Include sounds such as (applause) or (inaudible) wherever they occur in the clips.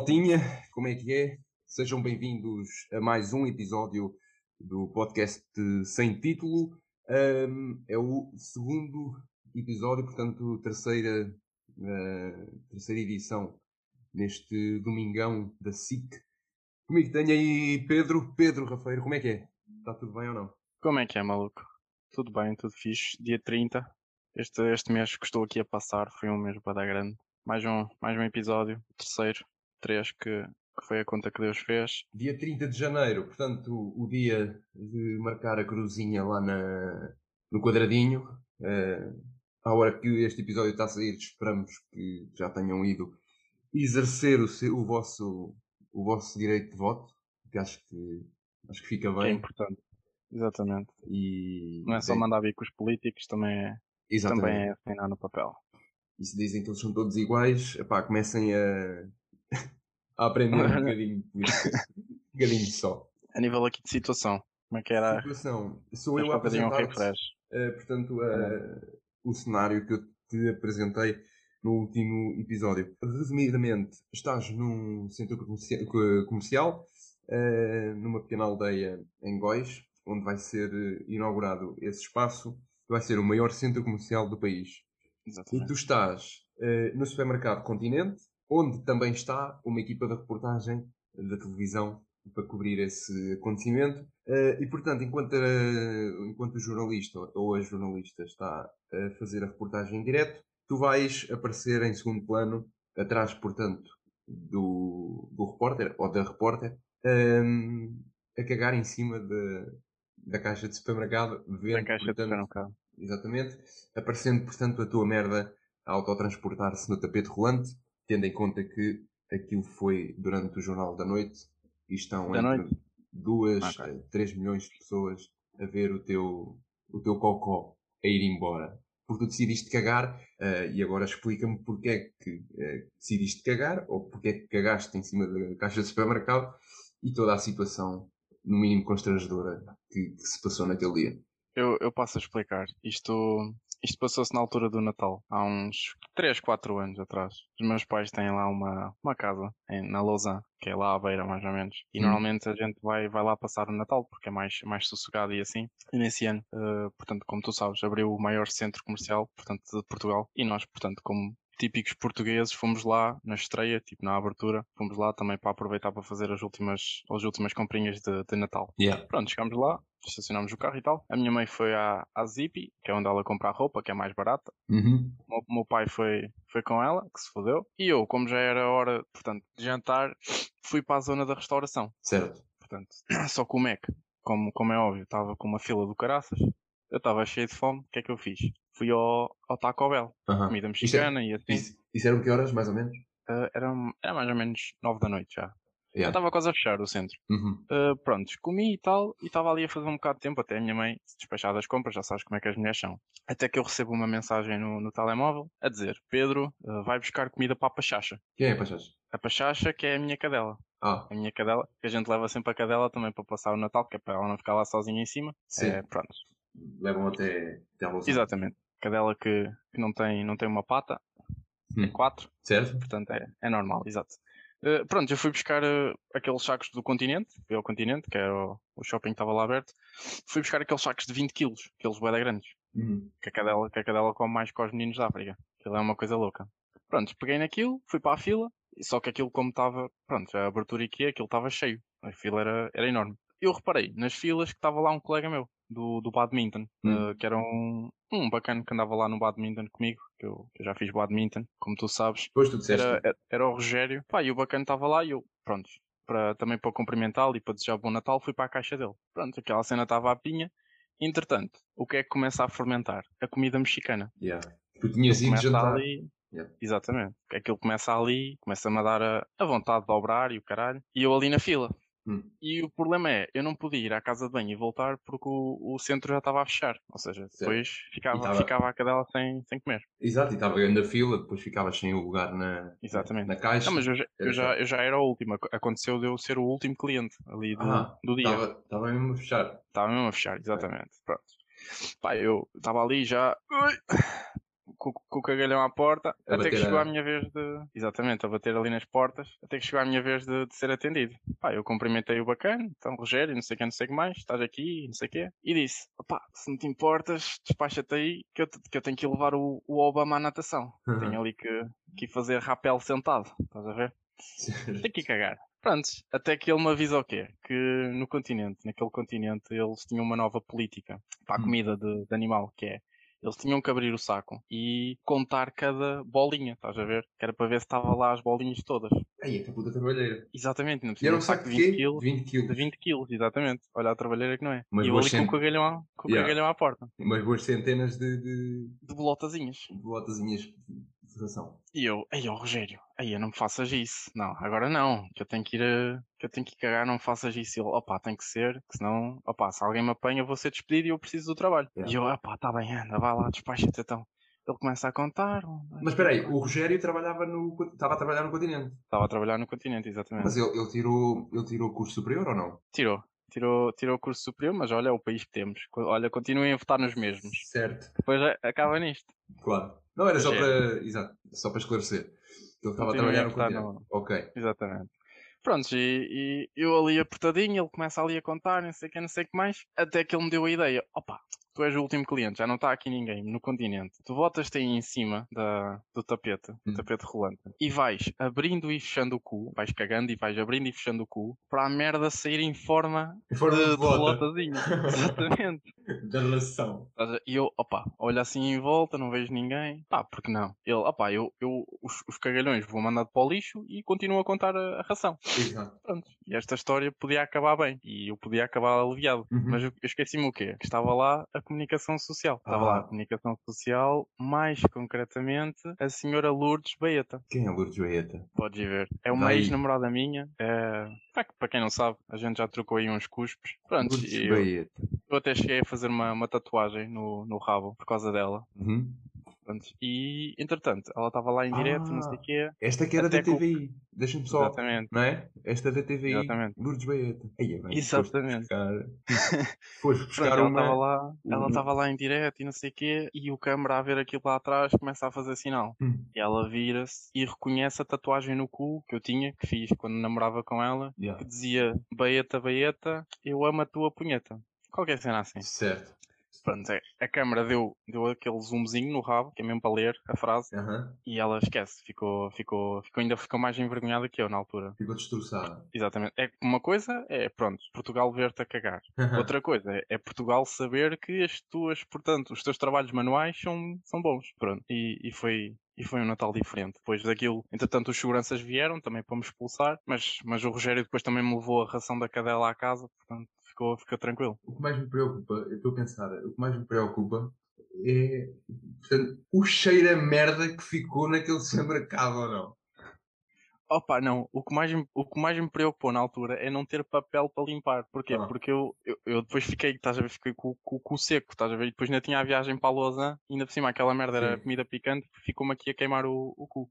maltinha, como é que é? Sejam bem-vindos a mais um episódio do podcast sem título. Um, é o segundo episódio, portanto, terceira, uh, terceira edição neste domingão da SIC. Comigo tenho aí Pedro, Pedro Rafeiro, como é que é? Está tudo bem ou não? Como é que é, maluco? Tudo bem, tudo fixe. Dia 30. Este, este mês que estou aqui a passar foi um mês para grande. Mais um, mais um episódio, terceiro, três, que, que foi a conta que Deus fez. Dia 30 de janeiro, portanto, o, o dia de marcar a cruzinha lá na, no quadradinho. Uh, à hora que este episódio está a sair, esperamos que já tenham ido exercer o, seu, o, vosso, o vosso direito de voto, que acho que, acho que fica bem. Que é importante. Exatamente. E não é só mandar vir com os políticos, também é, Exatamente. também é assinar no papel. E se dizem que eles são todos iguais, epá, comecem a, a aprender um bocadinho, um bocadinho só. A nível aqui de situação, como é que era? Situação, sou eu a apresentar uh, portanto, uh, o cenário que eu te apresentei no último episódio. Resumidamente, estás num centro comercial, uh, numa pequena aldeia em Góis, onde vai ser inaugurado esse espaço, vai ser o maior centro comercial do país. Exatamente. E tu estás uh, no supermercado Continente, onde também está uma equipa de reportagem da televisão para cobrir esse acontecimento. Uh, e, portanto, enquanto, uh, enquanto o jornalista ou a jornalista está a fazer a reportagem em direto, tu vais aparecer em segundo plano, atrás, portanto, do, do repórter ou da repórter, um, a cagar em cima de, da caixa de supermercado. Vendo, da caixa portanto, de supermercado. Exatamente. Aparecendo, portanto, a tua merda a autotransportar-se no tapete rolante, tendo em conta que aquilo foi durante o Jornal da Noite e estão da entre noite? duas okay. a três milhões de pessoas a ver o teu, o teu cocó a ir embora. Porque tu decidiste cagar uh, e agora explica-me porque é que uh, decidiste cagar ou porque é que cagaste em cima da caixa de supermercado e toda a situação, no mínimo constrangedora, que, que se passou naquele dia. Eu, eu passo a explicar. Isto, isto passou-se na altura do Natal, há uns 3, 4 anos atrás. Os meus pais têm lá uma, uma casa em, na Lausanne, que é lá à beira mais ou menos. E hum. normalmente a gente vai, vai lá passar o Natal, porque é mais, mais sossegado e assim. E nesse ano, uh, portanto, como tu sabes, abriu o maior centro comercial, portanto, de Portugal. E nós, portanto, como típicos portugueses, fomos lá na estreia, tipo na abertura, fomos lá também para aproveitar para fazer as últimas, as últimas comprinhas de, de Natal. Yeah. Pronto, chegámos lá, estacionámos o carro e tal. A minha mãe foi à, à Zippy, que é onde ela compra a roupa, que é mais barata. Uhum. O, meu, meu pai foi, foi com ela, que se fodeu. E eu, como já era hora, portanto, de jantar, fui para a zona da restauração. Certo. Portanto, (clears throat) só que o Mac, como, como é óbvio, estava com uma fila do caraças. Eu estava cheio de fome, o que é que eu fiz? Fui ao, ao Taco Bell, uhum. comida é- mexicana e assim. Isso, isso eram que horas, mais ou menos? Uh, era, era mais ou menos nove da noite já. Yeah. Já estava quase a fechar o centro. Uhum. Uh, pronto, comi e tal, e estava ali a fazer um bocado de tempo até a minha mãe se despachar das compras, já sabes como é que as mulheres são. Até que eu recebo uma mensagem no, no telemóvel a dizer: Pedro, uh, vai buscar comida para a Pachacha. Quem é a Pachacha? A Pachacha, que é a minha cadela. Ah. A minha cadela, que a gente leva sempre a cadela também para passar o Natal, que é para ela não ficar lá sozinha em cima. Sim. É, pronto. Levam até, até a Exatamente. Cadela que, que não, tem, não tem uma pata, hum. tem quatro. Certo. Portanto é, é normal, exato. Uh, pronto, eu fui buscar uh, aqueles sacos do continente, fui ao continente, que era o, o shopping que estava lá aberto. Fui buscar aqueles sacos de 20 kg, aqueles boeda grandes. Uhum. Que, a cadela, que a cadela come mais que os meninos da África. Aquilo é uma coisa louca. Pronto, peguei naquilo, fui para a fila, só que aquilo como estava, pronto, a abertura aqui, aquilo estava cheio. A fila era, era enorme. Eu reparei nas filas que estava lá um colega meu, do, do badminton, Hum. uh, que era um, um bacana que andava lá no badminton comigo, que eu, que eu já fiz badminton, como tu sabes. Depois tu disseste. Era, era, era o Rogério. Pá, e o bacana estava lá e eu, pronto, para, também para cumprimentá-lo e para desejar bom Natal, fui para a caixa dele. Pronto, aquela cena estava à pinha. Entretanto, o que é que começa a fermentar? A comida mexicana. Yeah. Tu tinhas ido jantar. ali, Yeah. exatamente. Aquilo começa ali, começa-me a dar a, a vontade de dobrar e o caralho. E eu ali na fila. Hum. E o problema é, eu não podia ir à casa de banho e voltar porque o, o centro já estava a fechar. Ou seja, depois ficava, tava- ficava a cadela sem, sem comer. Exato, e estava grande a fila, depois ficavas sem o lugar na, Exatamente. na caixa. Não, mas eu já, eu, Era já, eu já era o último. Ac- Aconteceu de eu ser o último cliente ali do, Ah, do dia. Estava estava mesmo a fechar. Estava mesmo a fechar, exatamente. Pronto. Pá, eu estava ali já. Com, com o cagalhão à porta, a até que chegou a... a minha vez de. Exatamente, a bater ali nas portas, até que chegou a minha vez de, de ser atendido. Pá, eu cumprimentei o bacana, então Rogério, não sei quem, não sei o que mais, estás aqui, não sei o quê, e disse: opá, se não te importas, despacha-te aí que eu, que eu tenho que levar o, o Obama à natação. Uhum. Tenho ali que, que ir fazer rapel sentado, estás a ver? (laughs) Tem que ir cagar. Prontos, até que ele me avisa o quê? Que no continente, naquele continente, eles tinham uma nova política para a hum. comida de, de animal, que é eles tinham que abrir o saco e contar cada bolinha, estás a ver? Que era para ver se estava lá as bolinhas todas. Aí, a puta trabalheira. Exatamente, não e era um saco de 20 quilos. 20 quilos. De 20 quilos, exatamente. Olha a trabalheira que não é. Mas e eu ali cent... com o cagalhão, à, com yeah. cagalhão à porta. Mas boas centenas de... De, de bolotazinhas. De bolotazinhas e eu, aí ó Rogério, aí não me faças isso. Não, agora não, que eu tenho que ir a, que eu tenho que cagar, não me faças isso. E ele, opá, tem que ser, que senão, opá, se alguém me apanha, eu vou ser despedido e eu preciso do trabalho. Yeah. E eu, opá, tá bem, anda, vai lá, despacha-te então. Ele começa a contar. Mas espera aí, o Rogério trabalhava no, estava a trabalhar no continente. Estava a trabalhar no continente, exatamente. Mas ele, ele, tirou, ele tirou o curso superior ou não? Tirou. Tirou, tirou o curso superior, mas olha é o país que temos. Olha, continuem a votar nos mesmos. Certo. Depois acaba nisto. Claro. Não, era só para, exato, só para esclarecer. Ele estava a trabalhar no continente. No... Ok. Exatamente. Prontos, e, e, eu ali apertadinho, ele começa ali a contar, não sei o que, não sei o que mais, até que ele me deu a ideia, opa, tu és o último cliente, já não está aqui ninguém no continente. Tu botas-te aí em cima da, do tapete, do hum. tapete rolante, e vais abrindo e fechando o cu, vais cagando e vais abrindo e fechando o cu, para a merda sair em forma, em forma de, de, de. (laughs) Exatamente. da relação. E eu, opa, olho assim em volta, não vejo ninguém. Pá, porque não? Ele, opa, eu, eu os, os cagalhões vou mandar para o lixo e continuo a contar a, a ração. Exato. Pronto. E esta história podia acabar bem. E eu podia acabar aliviado. Uhum. Mas eu, eu esqueci-me o quê? Que estava lá a comunicação social. Estava ah. lá a comunicação social, mais concretamente a senhora Lourdes Baeta. Quem é Lourdes Baeta? Podes ver. É uma ex-namorada minha. É... Para quem não sabe, a gente já trocou aí uns cuspes. Pronto. Lourdes eu, Baeta. Eu até cheguei a fazer uma, uma tatuagem no, no rabo por causa dela. Uhum. E, entretanto, ela estava lá em direto, ah, não sei o quê. Esta que era da TVI. Com... Deixa-me só. Exatamente. Não é? Esta da TVI. Exatamente. Lourdes Baeta. Aí, bem, Exatamente. (laughs) Foste buscar, Pronto, uma... Ela estava lá, ela estava lá em direto e não sei o quê. E o câmara a ver aquilo lá atrás começa a fazer sinal. Hum. E ela vira-se e reconhece a tatuagem no cu que eu tinha, que fiz quando namorava com ela. Yeah. Que dizia Baeta, Baeta, eu amo a tua punheta. Qualquer cena assim. Certo. Pronto, é, a câmera deu, deu aquele zoomzinho no rabo, que é mesmo para ler a frase, uhum. e ela esquece, ficou, ficou, ficou, ainda ficou mais envergonhada que eu na altura. Ficou destroçada. Exatamente. É, uma coisa é, pronto, Portugal ver-te a cagar. Uhum. Outra coisa é, é, Portugal saber que as tuas, portanto, os teus trabalhos manuais são, são bons. Pronto, e, e foi, e foi um Natal diferente. Depois daquilo, entretanto, os seguranças vieram também para me expulsar, mas, mas o Rogério depois também me levou a ração da cadela à casa, portanto, ficou, ficou tranquilo. O que mais me preocupa, eu estou a pensar, o que mais me preocupa é portanto, o cheiro a merda que ficou naquele supermercado ou não. Opa, não, o que, mais, o que mais me preocupou na altura é não ter papel para limpar. Porquê? Ah. Porque eu, eu, eu, depois fiquei, estás a ver, fiquei com, com o cu seco, estás a ver? E depois ainda tinha a viagem para a Lausanne, ainda por cima aquela merda Sim. era comida picante, ficou-me aqui a queimar o, o cu.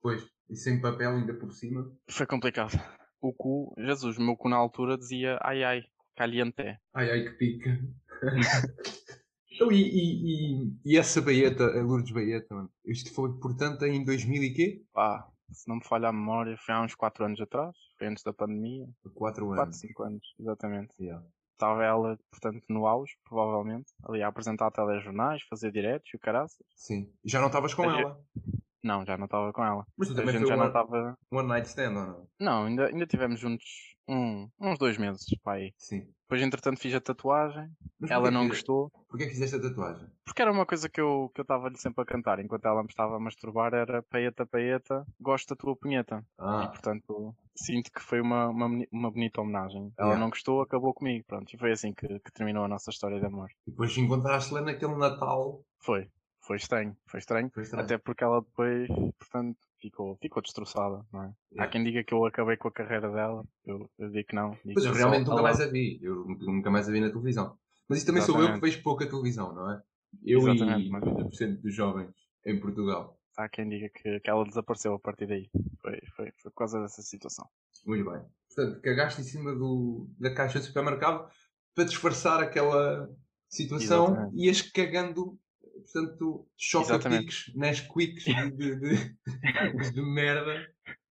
Pois, e sem papel ainda por cima? Foi complicado. O cu, Jesus, o meu cu na altura dizia ai ai, caliente. Ai ai que pica. (laughs) então, e, e, e, e, essa baeta, a Lourdes Baeta, mano? Isto foi, portanto, em 2000 e quê? Pá, se não me falha a memória, foi há uns 4 anos atrás, foi antes da pandemia. 4 anos. 4, 5 anos, exatamente. Yeah. Estava ela, portanto, no auge, provavelmente, ali a apresentar telejornais, fazer diretos e o caraças. Sim. E já não estavas com ela? Não, já não estava com ela. Mas tu também a gente já one, não estava. One night stand ou não? Não, ainda, ainda tivemos juntos um, uns dois meses, pai. Sim. Depois, entretanto, fiz a tatuagem. Mas ela não gostou. Porquê que fizeste a tatuagem? Porque era uma coisa que eu que eu estava-lhe sempre a cantar enquanto ela me estava a masturbar. Era paeta, paeta, gosto da tua punheta. Ah. E, portanto, sinto que foi uma, uma, uma bonita homenagem. Ela yeah. não gostou, acabou comigo. Pronto, e foi assim que, que terminou a nossa história de amor. E depois encontraste-la naquele Natal. Foi. Foi estranho, foi estranho, foi estranho. Até porque ela depois, portanto, ficou, ficou destroçada, não é? Yeah. Há quem diga que eu acabei com a carreira dela, eu, eu digo que não. Digo pois eu realmente nunca mais a vi, eu nunca mais a vi na televisão. Mas isso também Exatamente. sou eu que vejo pouca televisão, não é? Eu Exatamente, e mas... 90% dos jovens em Portugal. Há quem diga que, que ela desapareceu a partir daí. Foi, foi, foi por causa dessa situação. Muito bem. Portanto, cagaste em cima do, da caixa de supermercado para disfarçar aquela situação e ias cagando portanto, choca-piques, Nesquiks de, de, de, (laughs) de merda.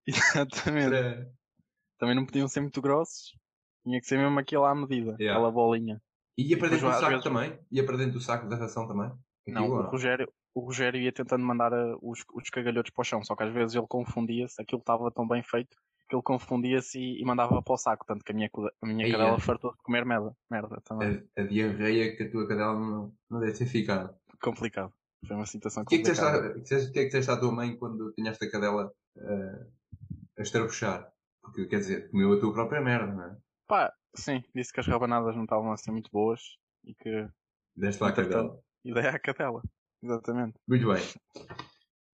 Exatamente. Para... Também não podiam ser muito grossos. Tinha que ser mesmo aquilo à medida, yeah. aquela bolinha. E ia para dentro do saco vezes... também? Ia para dentro do saco da ração também? Não, o Rogério, o Rogério ia tentando mandar uh, os, os cagalhotos para o chão, só que às vezes ele confundia-se, aquilo estava tão bem feito que ele confundia-se e, e, mandava para o saco, tanto que a minha, a minha cadela é. fartou de comer merda, merda também. A, a diarreia que a tua cadela não, não deve ter ficado. Complicado. Foi uma situação complicada. O que é que disseste à tua mãe quando tinhas a cadela uh, a estrabuchar? Porque, quer dizer, comeu a tua própria merda, não é? Pá, sim, disse que as rabanadas não estavam assim muito boas e que... Deste lá a cadela. E dei à cadela, exatamente. Muito bem.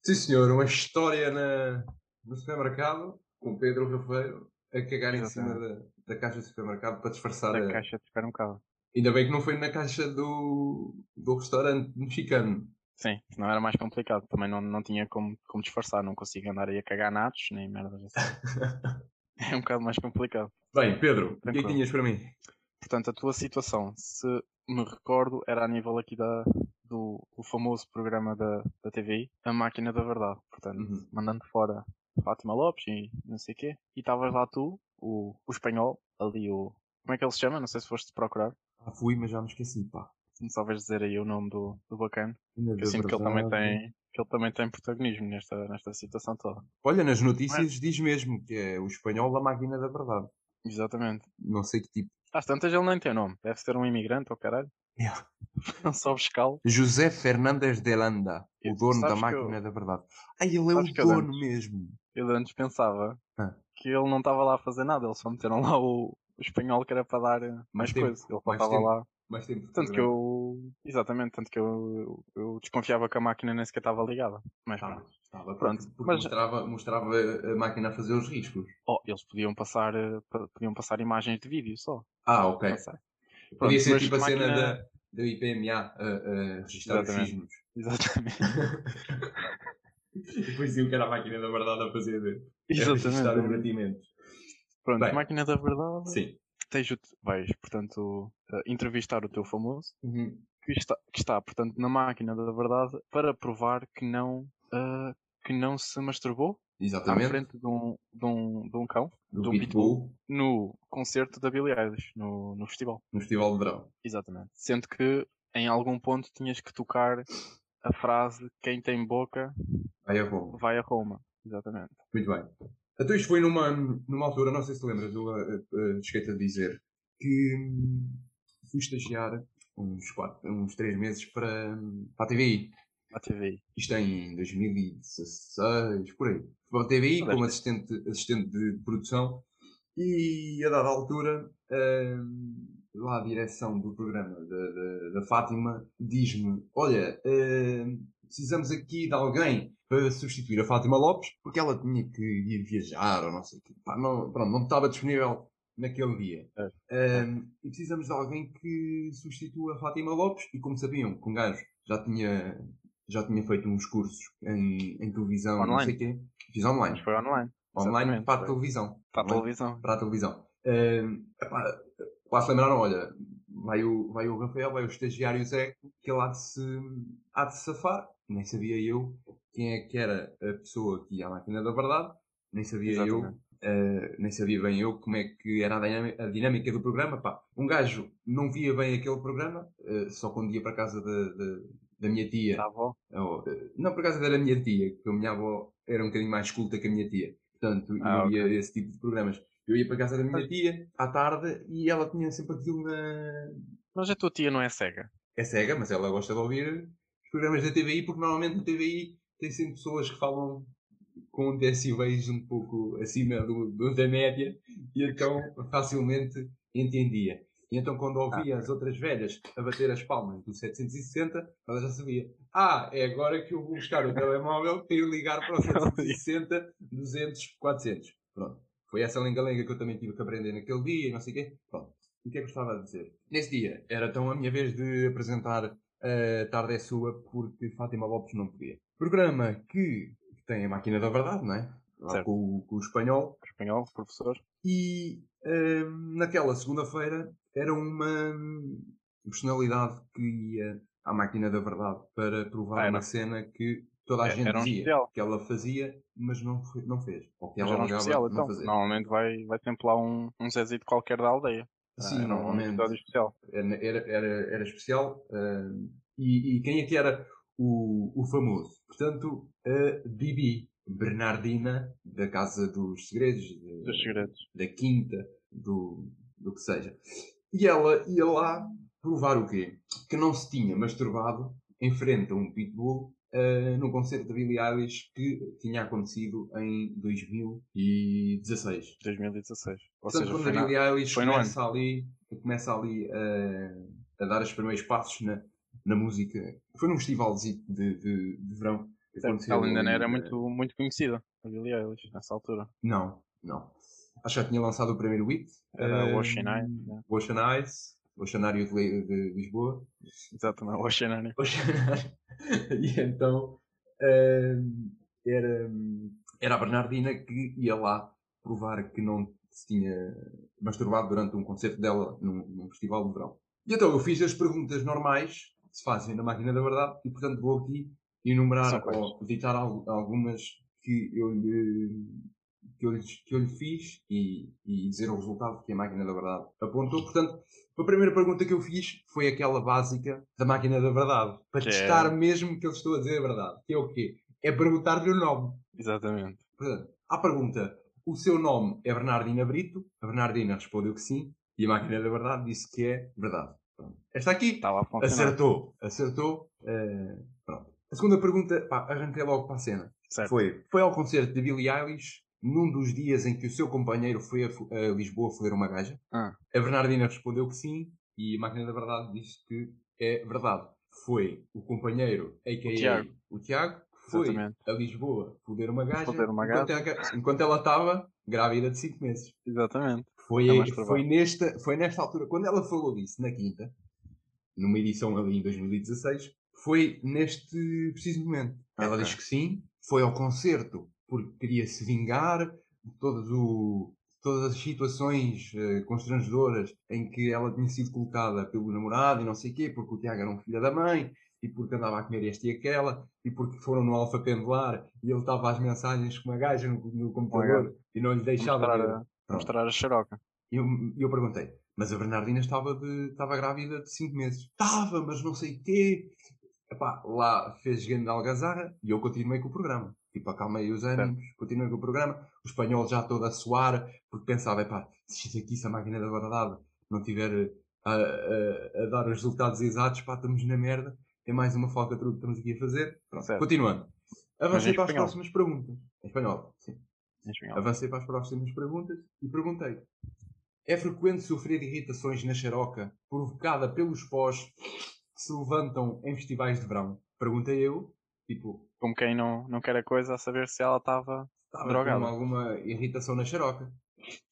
Sim senhor, uma história na, no supermercado com Pedro Rafeiro a cagar em cima da, da caixa de supermercado para disfarçar da a... caixa de supermercado. Ainda bem que não foi na caixa do, do restaurante mexicano. Sim, senão era mais complicado. Também não, não tinha como, como disfarçar. Não consigo andar aí a cagar natos, nem merdas assim. (laughs) é um bocado mais complicado. Bem, Pedro, o que é que tinhas para mim? Portanto, a tua situação, se me recordo, era a nível aqui da, do, do famoso programa da, da TVI, A Máquina da Verdade. Portanto, uhum. mandando fora Fátima Lopes e não sei o quê. E estavas lá tu, o, o espanhol, ali o. Como é que ele se chama? Não sei se foste procurar. Ah, fui, mas já me esqueci, pá. Se me salvas dizer aí o nome do, do bacana. Que eu sinto que ele também tem. Que ele também tem protagonismo nesta, nesta situação toda. Olha, nas notícias diz mesmo que é o espanhol da máquina da verdade. Exatamente. Não sei que tipo. Às tantas ele nem tem nome. Deve ser um imigrante ou caralho. Yeah. (laughs) Não só fiscal. José Fernandes de Landa, o dono da máquina eu... da verdade. Ai, ele é o dono mesmo. Eu antes pensava ah. que ele não estava lá a fazer nada, eles só meteram lá o espanhol que era para dar mais, mais coisas. Ele só estava lá. Mais tempo tanto que eu. Exatamente, tanto que eu, eu, desconfiava que a máquina nem sequer estava ligada. Mas ah, estava, pronto. Porque, mas... mostrava, mostrava a máquina a fazer os riscos. Oh, eles podiam passar, eh, podiam passar imagens de vídeo só. Ah, ok. Podia ser tipo a máquina... cena da, do IPMA a, a registrar Exatamente. os sismos. (laughs) Exatamente. Depois diziam que era a máquina da verdade a fazer Exatamente. a registrar Pronto, Bem, máquina da verdade. Sim. Tens, vais, portanto, uh, entrevistar o teu famoso, uhum. que, está, que está, portanto, na máquina da verdade para provar que não, uh, que não se masturbou Exatamente. à frente de um, de um, de um cão, do, do Pitbull, Pitbull, no concerto da Billie Eilish, no, no festival. No festival de verão. Exatamente. Sendo que em algum ponto tinhas que tocar a frase quem tem boca vai a Roma. Vai a Roma. Exatamente. Muito bem. Então isto foi numa, numa altura, não sei se te lembras, eu uh, uh, cheguei-te a dizer que um, fui estagiar uns, quatro, uns três meses para, para a TVI. A TVI. Isto é em 2016, por aí. Para a TVI como assistente, assistente de produção e a dada altura hum, lá a direção do programa da, da, da Fátima diz-me, olha, hum, precisamos aqui de alguém para substituir a Fátima Lopes porque ela tinha que ir viajar ou não sei o quê. Pá, não, pronto, não estava disponível naquele dia. É. Um, e precisamos de alguém que substitua a Fátima Lopes e como sabiam que um gajo já tinha já tinha feito uns cursos em, em televisão, online. não sei o quê. Fiz online. Mas foi online. Online Exatamente, para a televisão. Para a televisão. Para a televisão. Uh, lá se lembraram, olha, vai o, vai o Rafael, vai o estagiário Zé, que ele há de se, há de se safar. Nem sabia eu quem é que era a pessoa que ia à máquina da verdade, nem sabia Exatamente. eu, uh, nem sabia bem eu como é que era a dinâmica, a dinâmica do programa. Pá, um gajo não via bem aquele programa, uh, só quando ia para casa de, de da minha tia. Da avó? Ou, eh, não, por acaso era a minha tia, porque a minha avó era um bocadinho mais culta que a minha tia. Portanto, ah, eu ia okay. esse tipo de programas. Eu ia para casa da minha tia à tarde e ela tinha sempre aquilo na. Mas a tua tia não é cega? É cega, mas ela gosta de ouvir programas da TVI porque normalmente na TVI tem sempre pessoas que falam com decibéis um pouco acima do, do, da média e então facilmente entendia. E então, quando ouvia ah. as outras velhas a bater as palmas do 760, ela já sabia: Ah, é agora que eu vou buscar o telemóvel para ir ligar para o 760, 200, 400. Pronto. Foi essa lenga-lenga que eu também tive que aprender naquele dia e não sei o quê. Pronto. O que é que eu estava a dizer? Nesse dia, era então a minha vez de apresentar a Tarde é Sua, porque Fátima Lopes não podia. Programa que tem a máquina da verdade, não é? Lá com, com, o espanhol. O espanhol, professor. E um, naquela segunda-feira era uma personalidade que ia à máquina da verdade para provar ah, uma cena que toda a é, gente um dizia especial. que ela fazia, mas não, não fez. Ou que ela um especial, então. Fazer. Normalmente vai, vai sempre lá um, um Zezito qualquer da aldeia. Sim, ah, normalmente. Um especial. Era, era, era especial. Uh, e, e, quem é que era o, o famoso? Portanto, a Bibi, Bernardina, da Casa dos Segredos, de, dos Segredos. da Quinta, do, do que seja. E ela ia lá provar o quê? Que não se tinha masturbado em frente a um pitbull uh, no concerto da Billie Eilish que tinha acontecido em 2016. 2016. Ou Portanto, seja, quando a Billie Eilish começa ali, começa ali uh, a dar os primeiros passos na, na música. Foi num festival de, de, de verão. Ela ainda não era muito, muito conhecida, a Billie Eilish, nessa altura. Não, não. Acho que já tinha lançado o primeiro hit. Era uh, Ocean Eyes. Yeah. Ocean Eyes. Oceanário de, de Lisboa. Exatamente, o Oceanário. Oceanário. (laughs) e então uh, era, era a Bernardina que ia lá provar que não se tinha masturbado durante um concerto dela num, num festival de verão. E então eu fiz as perguntas normais que se fazem na máquina da verdade e portanto vou aqui enumerar ou editar algumas que eu lhe que eu, lhe, que eu lhe fiz e, e dizer o resultado que a máquina da verdade apontou. Portanto, a primeira pergunta que eu fiz foi aquela básica da máquina da verdade. Para que é testar é... mesmo que eu estou a dizer a verdade. Que é o quê? É perguntar-lhe o nome. Exatamente. Portanto, à pergunta, o seu nome é Bernardina Brito? A Bernardina respondeu que sim. E a máquina da verdade disse que é verdade. Pronto. Esta aqui acertou. Acertou. Uh, pronto. A segunda pergunta, pá, arranquei logo para a cena. Certo. Foi, foi ao concerto de Billie Eilish num dos dias em que o seu companheiro foi a, a Lisboa foder uma gaja? Ah. A Bernardina respondeu que sim e a máquina da verdade disse que é verdade. Foi o companheiro, a.k.a. O Tiago, o Tiago que foi Exatamente. a Lisboa foder uma gaja, foder uma gaja. Enquanto, ela, enquanto ela estava grávida de 5 meses. Exatamente. Foi, é foi, nesta, foi nesta altura, quando ela falou disso, na quinta, numa edição ali em 2016, foi neste preciso momento. Ela okay. diz que sim, foi ao concerto porque queria se vingar de todas, o, todas as situações uh, constrangedoras em que ela tinha sido colocada pelo namorado e não sei o quê, porque o Tiago era um filho da mãe e porque andava a comer esta e aquela, e porque foram no Alfa Pendular e ele estava às mensagens com uma gaja no, no computador e não lhe deixava mostrar, a, mostrar a xaroca. E eu, eu perguntei, mas a Bernardina estava, de, estava grávida de 5 meses. Estava, mas não sei o quê. Epá, lá fez grande algazarra e eu continuei com o programa. Tipo, acalmei os ânimos, continuei com o programa. O espanhol já todo a suar, porque pensava, epá, se aqui, se a máquina da verdade não tiver a, a, a, dar os resultados exatos, pá, estamos na merda. É mais uma falcatrua que estamos aqui a fazer. Pronto, certo. continuando. Avancei para as próximas perguntas. Em espanhol, sim. Em espanhol. Avancei para as próximas perguntas e perguntei. É frequente sofrer de irritações na xaroca provocada pelos pós que se levantam em festivais de verão? Perguntei eu, tipo. Como quem não, não quer a coisa a saber se ela estava drogada. com alguma irritação na xaroca.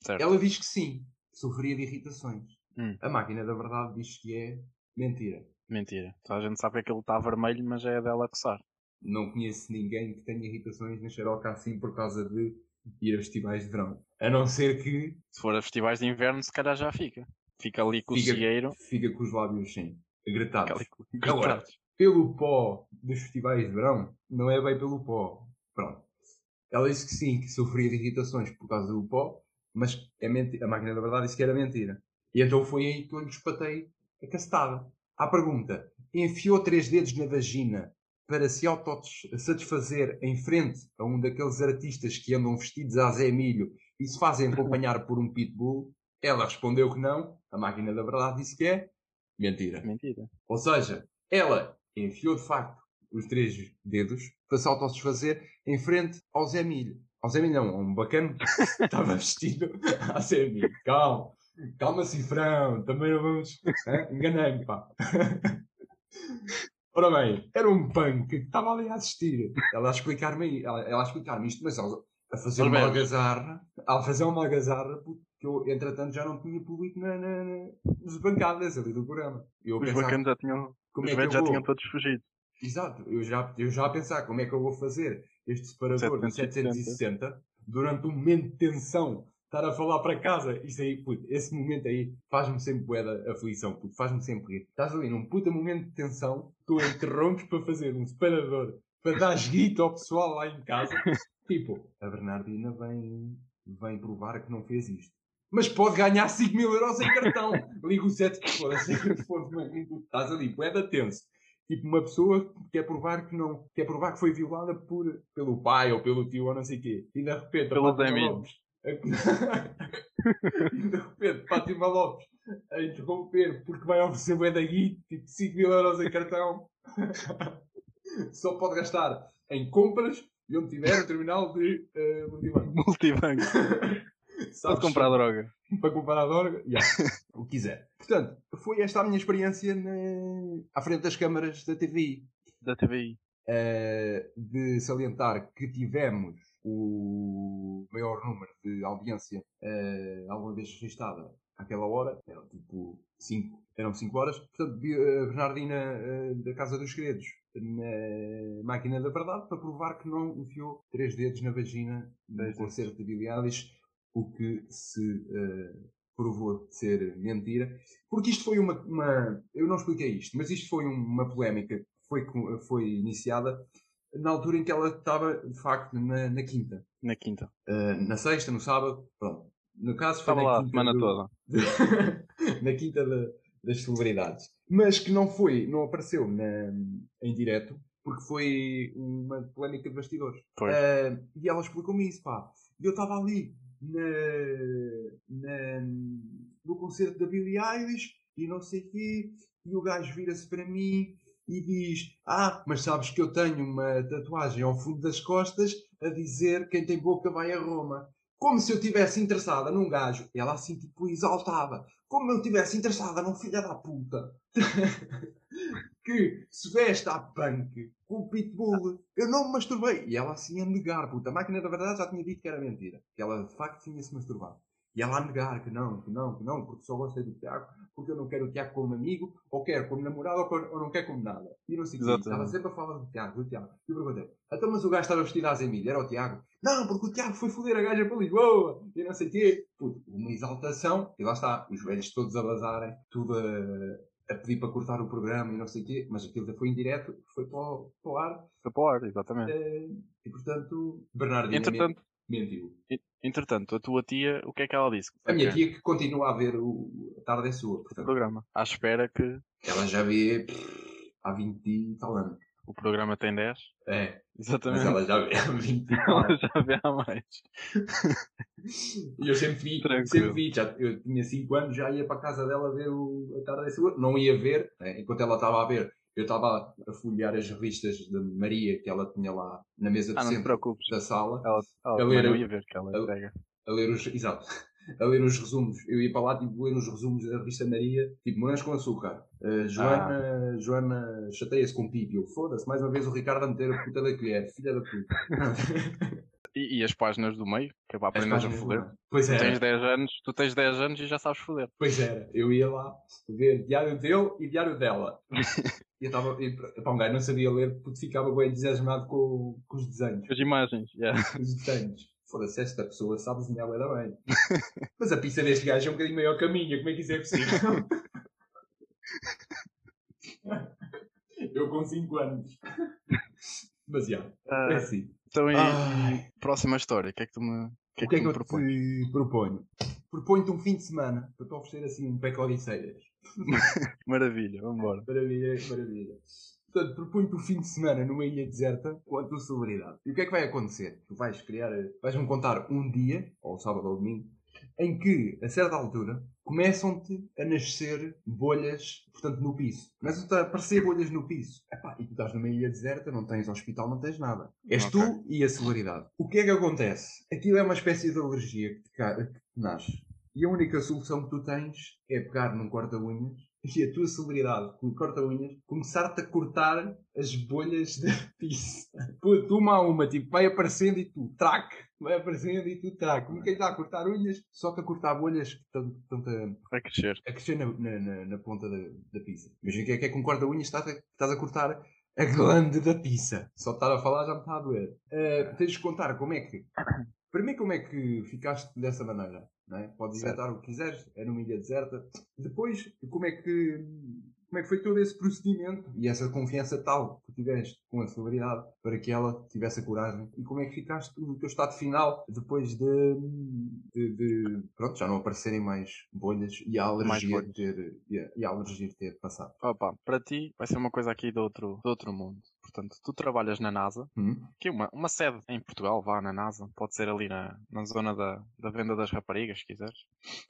Certo. Ela diz que sim, sofria de irritações. Hum. A máquina da verdade diz que é mentira. Mentira. Toda a gente sabe que aquilo está vermelho, mas é dela coçar. Não conheço ninguém que tenha irritações na xaroca assim por causa de ir a festivais de verão. A não ser que. Se for a festivais de inverno, se calhar já fica. Fica ali com fica, o cieiro. Fica com os lábios, sim gretados. Agora, pelo pó dos festivais de verão, não é bem pelo pó. Pronto. Ela disse que sim, que sofria de irritações por causa do pó, mas é a máquina da verdade disse que era mentira. E então foi aí que eu lhe espatei a castada. À pergunta, enfiou três dedos na vagina para se auto-satisfazer em frente a um daqueles artistas que andam vestidos a Zé Milho e se fazem (laughs) acompanhar por um pitbull? Ela respondeu que não. A máquina da verdade disse que é. Mentira. Mentira. Ou seja, ela enfiou de facto os três dedos para se autossatisfazer em frente ao Zé Milho. Ao Zé Milho não, a um bacana (laughs) estava vestido (laughs) a Zé Milho. Calma, calma cifrão, também não vamos... Enganei-me, pá. (laughs) Ora bem, era um punk que estava ali a assistir. Ela a explicar-me ela, ela a explicar isto, mas ela, a fazer uma algazarra, a fazer uma algazarra, que eu, entretanto, já não tinha público na, na, nas bancadas ali do programa. Eu os pensava, bacanas já tinham, como os é já tinham todos fugido. Exato, eu já, eu já a pensar como é que eu vou fazer este separador 760. de 760 durante um momento de tensão estar a falar para casa. Isso aí, puto, esse momento aí faz-me sempre bué aflição, puto, faz-me sempre rir. Estás ali num puta momento de tensão, tu interrompes para fazer um separador, para dar guito ao pessoal lá em casa. (laughs) Tipo, a Bernardina vem, vem provar que não fez isto. Mas pode ganhar 5 mil euros em cartão. (laughs) Liga o 7 que for, estás ali, bué tenso. Tipo, uma pessoa que quer provar que não, quer provar que foi violada por, pelo pai ou pelo tio ou não sei o quê. E de repente, pelo Lopes, (laughs) de repente, Fátima Lopes a interromper porque vai oferecer bué da guita, tipo 5 mil euros em cartão. (laughs) Só pode gastar em compras e onde tiver o terminal de uh, multibanco. Multibanco. Pode comprar droga. Para comprar a droga, yeah. o que quiser. Portanto, foi esta a minha experiência na... à frente das câmaras da TVI. Da TVI. Uh, eh, de salientar que tivemos o maior número de audiência uh, alguma vez registada àquela hora, eram tipo 5 eram cinco horas. Portanto, a Bernardina uh, da Casa dos Segredos na máquina da verdade para provar que não enfiou três dedos na vagina no concerto de Billy Eilish, o que se uh, provou ser mentira. Porque isto foi uma, uma, Eu não expliquei isto, mas isto foi uma polémica que foi, foi iniciada na altura em que ela estava, de facto, na, na quinta. Na quinta. Uh, na sexta, no sábado, pronto. No caso foi estava na lá quinta. a semana do, toda. (laughs) na quinta de, das celebridades. Mas que não foi, não apareceu na, em direto, porque foi uma polémica de bastidores. Uh, e ela explicou-me isso, pá. E eu estava ali na, na, no concerto da Billie Eilish e não sei o quê, e o gajo vira-se para mim e diz: Ah, mas sabes que eu tenho uma tatuagem ao fundo das costas a dizer quem tem boca vai a Roma. Como se eu tivesse interessada num gajo. Ela assim, tipo, exaltada. Como eu estivesse interessada num filho da puta. (laughs) que se veste a punk com o pitbull. Eu não me masturbei. E ela assim a negar, puta. A máquina da verdade já tinha dito que era mentira. Que ela de facto tinha se masturbado. E ela a negar que não, que não, que não, porque só gostei do Tiago, porque eu não quero o Tiago como amigo, ou quero como namorado, ou, não quero como nada. E não sei o que. Estava sempre a falar do Tiago, do Tiago. E eu perguntei, então mas o gajo estava vestido às Emília, era o Tiago? Não, porque o Tiago foi foder a gaja para Lisboa, e não sei o quê. Uma exaltação, e lá está, os velhos todos a vazarem, tudo a, a pedir para cortar o programa e não sei o quê, mas aquilo foi indireto, foi para o, para o ar. Foi para o ar, exatamente. Uh, e portanto, Bernardino Entretanto, mentiu. Entretanto, a tua tia, o que é que ela disse? A minha tia que continua a ver o A Tarde é Sua. Portanto, o programa. À espera que... Ela já vê há 20 e tal anos. O programa tem 10? É. Exatamente. Mas ela já vê há (laughs) 20 e tal. Ela já vê há mais. eu sempre vi, Tranquilo. sempre vi. Já, eu tinha 5 anos, já ia para a casa dela ver o A Tarde é Sua. Não ia ver, né, enquanto ela estava a ver eu estava a folhear as revistas de Maria que ela tinha lá na mesa de ah, centro da sala. Ela, ela a ler, não ia ver que ela a, a ler os, exato, a ler os resumos. Eu ia para lá, tipo, ler os resumos da revista Maria, tipo, morangos com açúcar. Uh, Joana, ah. Joana chateia-se com pipi. Eu foda-se, mais uma vez o Ricardo a meter a puta da colher, filha da puta. (laughs) E, e, as páginas do meio, que é para aprender a foder. Pois é. Tu tens 10 anos, tu tens 10 anos e já sabes foder. Pois era, eu ia lá ver diário dele e diário dela. (laughs) e eu estava, para um gajo não sabia ler porque ficava bem entusiasmado com, com os desenhos. As imagens, yeah. Os desenhos. Foda-se, esta pessoa sabe desenhar bem. (laughs) Mas a pista deste gajo é um bocadinho maior que a minha, como é que isso é possível? eu com 5 anos. Mas já, yeah, é assim. Então, e, próxima história, o que é que tu me, que é o que, é que, que eu te proponho? Proponho-te um fim de semana para te oferecer assim um pack odisseias. (laughs) maravilha, vamos embora. Maravilha, maravilha. Portanto, proponho-te um fim de semana numa ilha deserta com a tua celebridade. E o que é que vai acontecer? Tu vais criar, vais-me contar um dia, ou sábado ou domingo, em que, a certa altura, começam-te a nascer bolhas, portanto, no piso. Começam-te a aparecer bolhas no piso. Epá, e tu estás numa ilha deserta, não tens hospital, não tens nada. És okay. tu e a celeridade. O que é que acontece? Aquilo é uma espécie de alergia que te, que te nasce. E a única solução que tu tens é pegar num corta-unhas (laughs) e a tua celebridade com corta-unhas começar-te a cortar as bolhas da pizza. Puto, uma a uma, tipo, vai aparecendo e tu, traque, vai aparecendo e tu, traque. Como quem está a cortar unhas, só que a cortar bolhas estão, a, vai crescer, a crescer na, na, na ponta da, da pizza. Imagina que é, que é com corta-unhas estás a, estás a cortar a glande da pizza. Só estar a falar já me está a doer. Uh, tens de contar como é que Primeiro, como é que ficaste dessa maneira? É? Podes inventar o que quiseres, é numa ilha deserta. Depois, como é que como é que foi todo esse procedimento e essa confiança tal que tiveste com a celebridade para que ela tivesse a coragem e como é que ficaste no teu estado final depois de, de, de pronto, já não aparecerem mais bolhas e a alergia ter e a, e a alergia ter passado. Opa, para ti vai ser uma coisa aqui do outro, do outro mundo. Portanto, tu trabalhas na NASA, hum? que é uma, uma sede em Portugal, vá na NASA, pode ser ali na, na zona da, da venda das raparigas, se quiseres.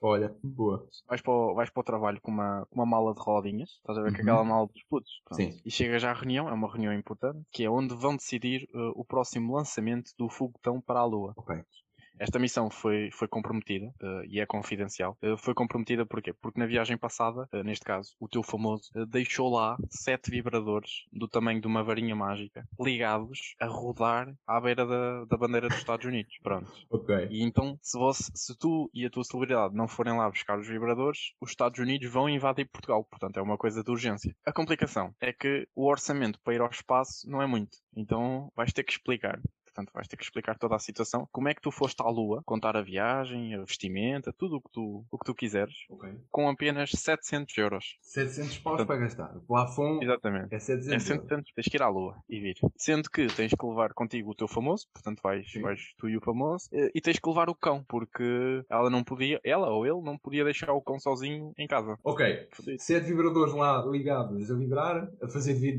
Olha, boa. Vais para o, vais para o trabalho com uma, com uma mala de rodinhas, estás a ver uhum. com aquela mala dos putos. Sim. E chegas à reunião, é uma reunião importante, que é onde vão decidir uh, o próximo lançamento do foguetão para a Lua. Ok. Esta missão foi, foi comprometida uh, e é confidencial. Uh, foi comprometida porquê? Porque na viagem passada, uh, neste caso, o teu famoso deixou lá sete vibradores do tamanho de uma varinha mágica ligados a rodar à beira da, da bandeira dos Estados Unidos. Pronto. Ok. E então, se, você, se tu e a tua celebridade não forem lá buscar os vibradores, os Estados Unidos vão invadir Portugal. Portanto, é uma coisa de urgência. A complicação é que o orçamento para ir ao espaço não é muito. Então, vais ter que explicar portanto vais ter que explicar toda a situação. Como é que tu foste à Lua, contar a viagem, a vestimenta, tudo o que tu, o que tu quiseres, okay. com apenas 700 euros. 700 paus portanto, para gastar. O plafond exatamente. é 700 é 700, Tens que ir à Lua e vir. Sendo que tens que levar contigo o teu famoso, portanto vais, vais tu e o famoso, eh, e tens que levar o cão, porque ela não podia, ela ou ele não podia deixar o cão sozinho em casa. Ok. Sete vibradores lá ligados a vibrar, a fazer vinho.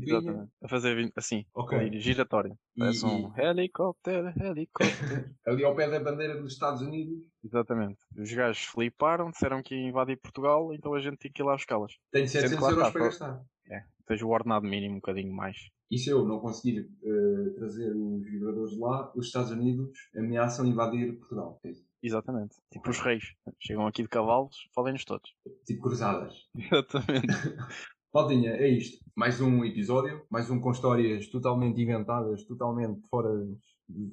A fazer assim, ok. giratório. Parece um helicóptero helicóptero, helicóptero. (laughs) Ali ao pé da bandeira dos Estados Unidos. Exatamente. Os gajos fliparam, disseram que ia invadir Portugal, então a gente tinha que ir lá buscá-las. Tenho 700 euros para gastar. É, tens o ordenado mínimo um bocadinho mais. E se eu não conseguir uh, trazer os vibradores lá, os Estados Unidos ameaçam invadir Portugal. É Exatamente. Tipo os reis. Chegam aqui de cavalos, falem-nos todos. Tipo cruzadas. (laughs) Exatamente. (laughs) Maldinha, é isto. Mais um episódio, mais um com histórias totalmente inventadas, totalmente fora,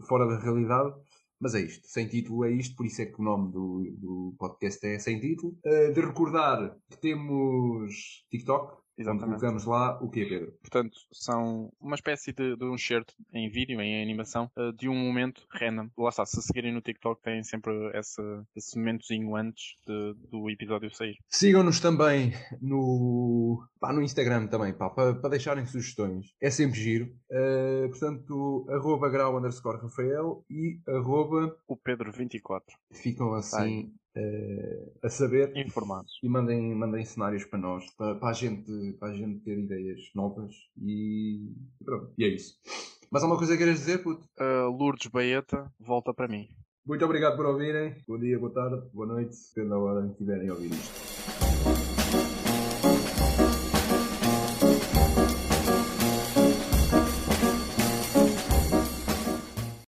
fora da realidade. Mas é isto, sem título é isto, por isso é que o nome do, do podcast é Sem Título. Uh, de recordar que temos TikTok, Exatamente. Onde colocamos lá o que é Pedro? Portanto, são uma espécie de, de um shirt em vídeo, em animação, uh, de um momento random. Lá está, se seguirem no TikTok têm sempre esse, esse momentozinho antes de, do episódio sair. Sigam-nos também no, pá, no Instagram também, pá, para, para deixarem sugestões. É sempre giro. Uh, portanto, arroba grau underscore Rafael e arroba... O Pedro24. Ficam assim uh, a saber informados e mandem, mandem cenários para nós, para, para, a gente, para a gente ter ideias novas e pronto, e é isso. Mas alguma coisa que queres dizer, puto? Uh, Lourdes Baeta, volta para mim. Muito obrigado por ouvirem. Bom dia, boa tarde, boa noite, depende da hora que tiverem a ouvir isto.